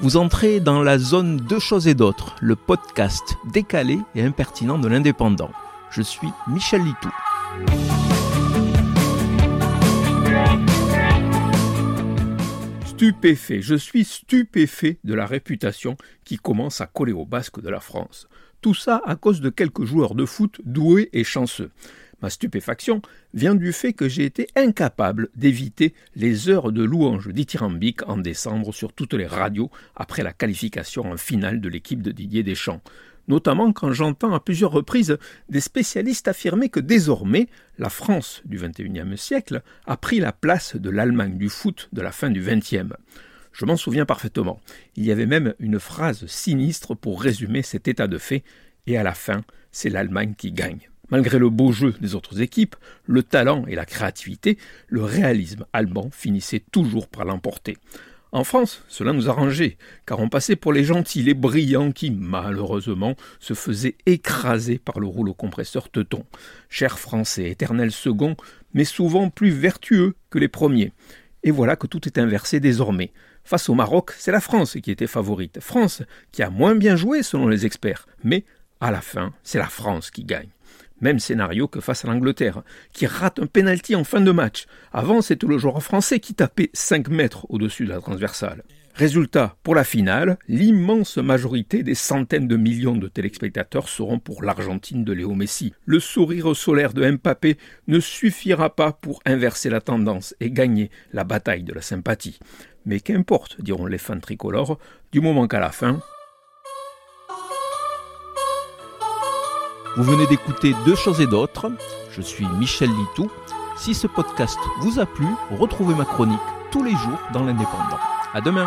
Vous entrez dans la zone Deux choses et d'autres, le podcast décalé et impertinent de l'indépendant. Je suis Michel Litou. Stupéfait, je suis stupéfait de la réputation qui commence à coller au basque de la France. Tout ça à cause de quelques joueurs de foot doués et chanceux. Ma stupéfaction vient du fait que j'ai été incapable d'éviter les heures de louanges dithyrambiques en décembre sur toutes les radios après la qualification en finale de l'équipe de Didier Deschamps. Notamment quand j'entends à plusieurs reprises des spécialistes affirmer que désormais la France du XXIe siècle a pris la place de l'Allemagne du foot de la fin du XXe. Je m'en souviens parfaitement. Il y avait même une phrase sinistre pour résumer cet état de fait, et à la fin, c'est l'Allemagne qui gagne. Malgré le beau jeu des autres équipes, le talent et la créativité, le réalisme allemand finissait toujours par l'emporter. En France, cela nous arrangeait, car on passait pour les gentils, les brillants qui, malheureusement, se faisaient écraser par le rouleau compresseur teuton. Cher Français, éternel second, mais souvent plus vertueux que les premiers. Et voilà que tout est inversé désormais. Face au Maroc, c'est la France qui était favorite. France qui a moins bien joué selon les experts, mais à la fin, c'est la France qui gagne. Même scénario que face à l'Angleterre, qui rate un penalty en fin de match. Avant, c'était le joueur français qui tapait 5 mètres au-dessus de la transversale. Résultat, pour la finale, l'immense majorité des centaines de millions de téléspectateurs seront pour l'Argentine de Léo Messi. Le sourire solaire de Mbappé ne suffira pas pour inverser la tendance et gagner la bataille de la sympathie. Mais qu'importe, diront les fans tricolores, du moment qu'à la fin, Vous venez d'écouter Deux choses et d'autres. Je suis Michel Litou. Si ce podcast vous a plu, retrouvez ma chronique tous les jours dans l'Indépendant. À demain!